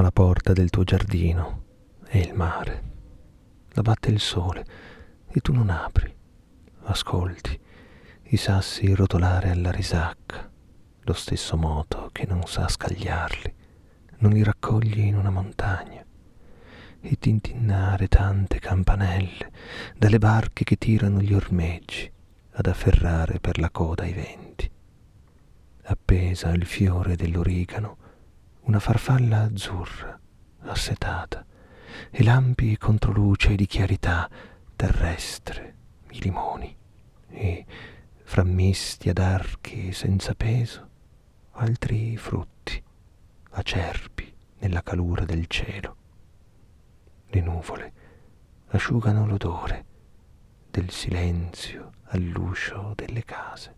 ma la porta del tuo giardino è il mare. La batte il sole e tu non apri. Ascolti i sassi rotolare alla risacca, lo stesso moto che non sa scagliarli, non li raccogli in una montagna e tintinnare tante campanelle dalle barche che tirano gli ormeggi ad afferrare per la coda i venti. Appesa al fiore dell'origano, una farfalla azzurra, assetata, e lampi controluce di chiarità terrestre, i limoni, e frammisti ad archi senza peso, altri frutti, acerbi nella calura del cielo. Le nuvole asciugano l'odore del silenzio all'uscio delle case.